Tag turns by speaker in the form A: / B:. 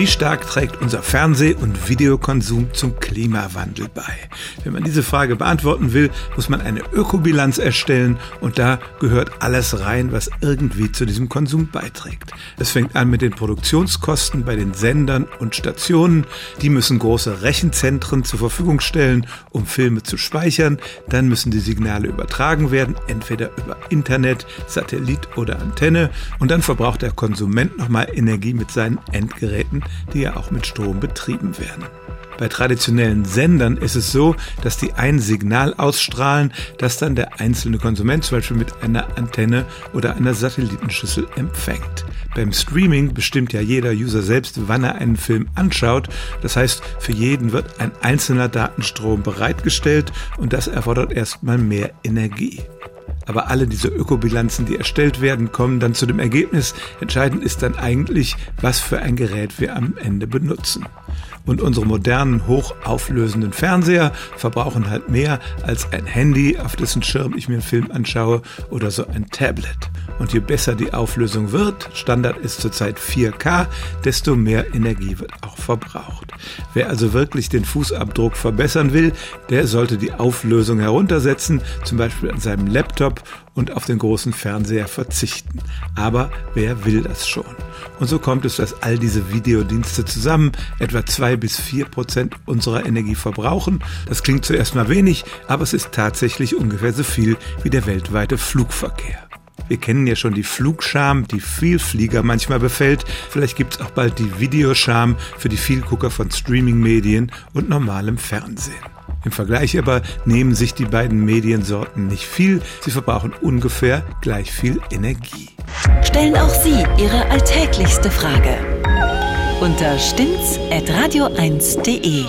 A: Wie stark trägt unser Fernseh- und Videokonsum zum Klimawandel bei? Wenn man diese Frage beantworten will, muss man eine Ökobilanz erstellen und da gehört alles rein, was irgendwie zu diesem Konsum beiträgt. Es fängt an mit den Produktionskosten bei den Sendern und Stationen. Die müssen große Rechenzentren zur Verfügung stellen, um Filme zu speichern. Dann müssen die Signale übertragen werden, entweder über Internet, Satellit oder Antenne. Und dann verbraucht der Konsument nochmal Energie mit seinen Endgeräten die ja auch mit Strom betrieben werden. Bei traditionellen Sendern ist es so, dass die ein Signal ausstrahlen, das dann der einzelne Konsument zum Beispiel mit einer Antenne oder einer Satellitenschüssel empfängt. Beim Streaming bestimmt ja jeder User selbst, wann er einen Film anschaut. Das heißt, für jeden wird ein einzelner Datenstrom bereitgestellt und das erfordert erstmal mehr Energie. Aber alle diese Ökobilanzen, die erstellt werden, kommen dann zu dem Ergebnis, entscheidend ist dann eigentlich, was für ein Gerät wir am Ende benutzen. Und unsere modernen, hochauflösenden Fernseher verbrauchen halt mehr als ein Handy, auf dessen Schirm ich mir einen Film anschaue, oder so ein Tablet. Und je besser die Auflösung wird, Standard ist zurzeit 4K, desto mehr Energie wird auch verbraucht. Wer also wirklich den Fußabdruck verbessern will, der sollte die Auflösung heruntersetzen, zum Beispiel an seinem Laptop und auf den großen Fernseher verzichten. Aber wer will das schon? Und so kommt es, dass all diese Videodienste zusammen etwa zwei bis vier Prozent unserer Energie verbrauchen. Das klingt zuerst mal wenig, aber es ist tatsächlich ungefähr so viel wie der weltweite Flugverkehr. Wir kennen ja schon die Flugscham, die Vielflieger manchmal befällt. Vielleicht gibt es auch bald die Videoscham für die Vielgucker von Streaming-Medien und normalem Fernsehen. Im Vergleich aber nehmen sich die beiden Mediensorten nicht viel. Sie verbrauchen ungefähr gleich viel Energie.
B: Stellen auch Sie Ihre alltäglichste Frage unter stimmtz.radio1.de.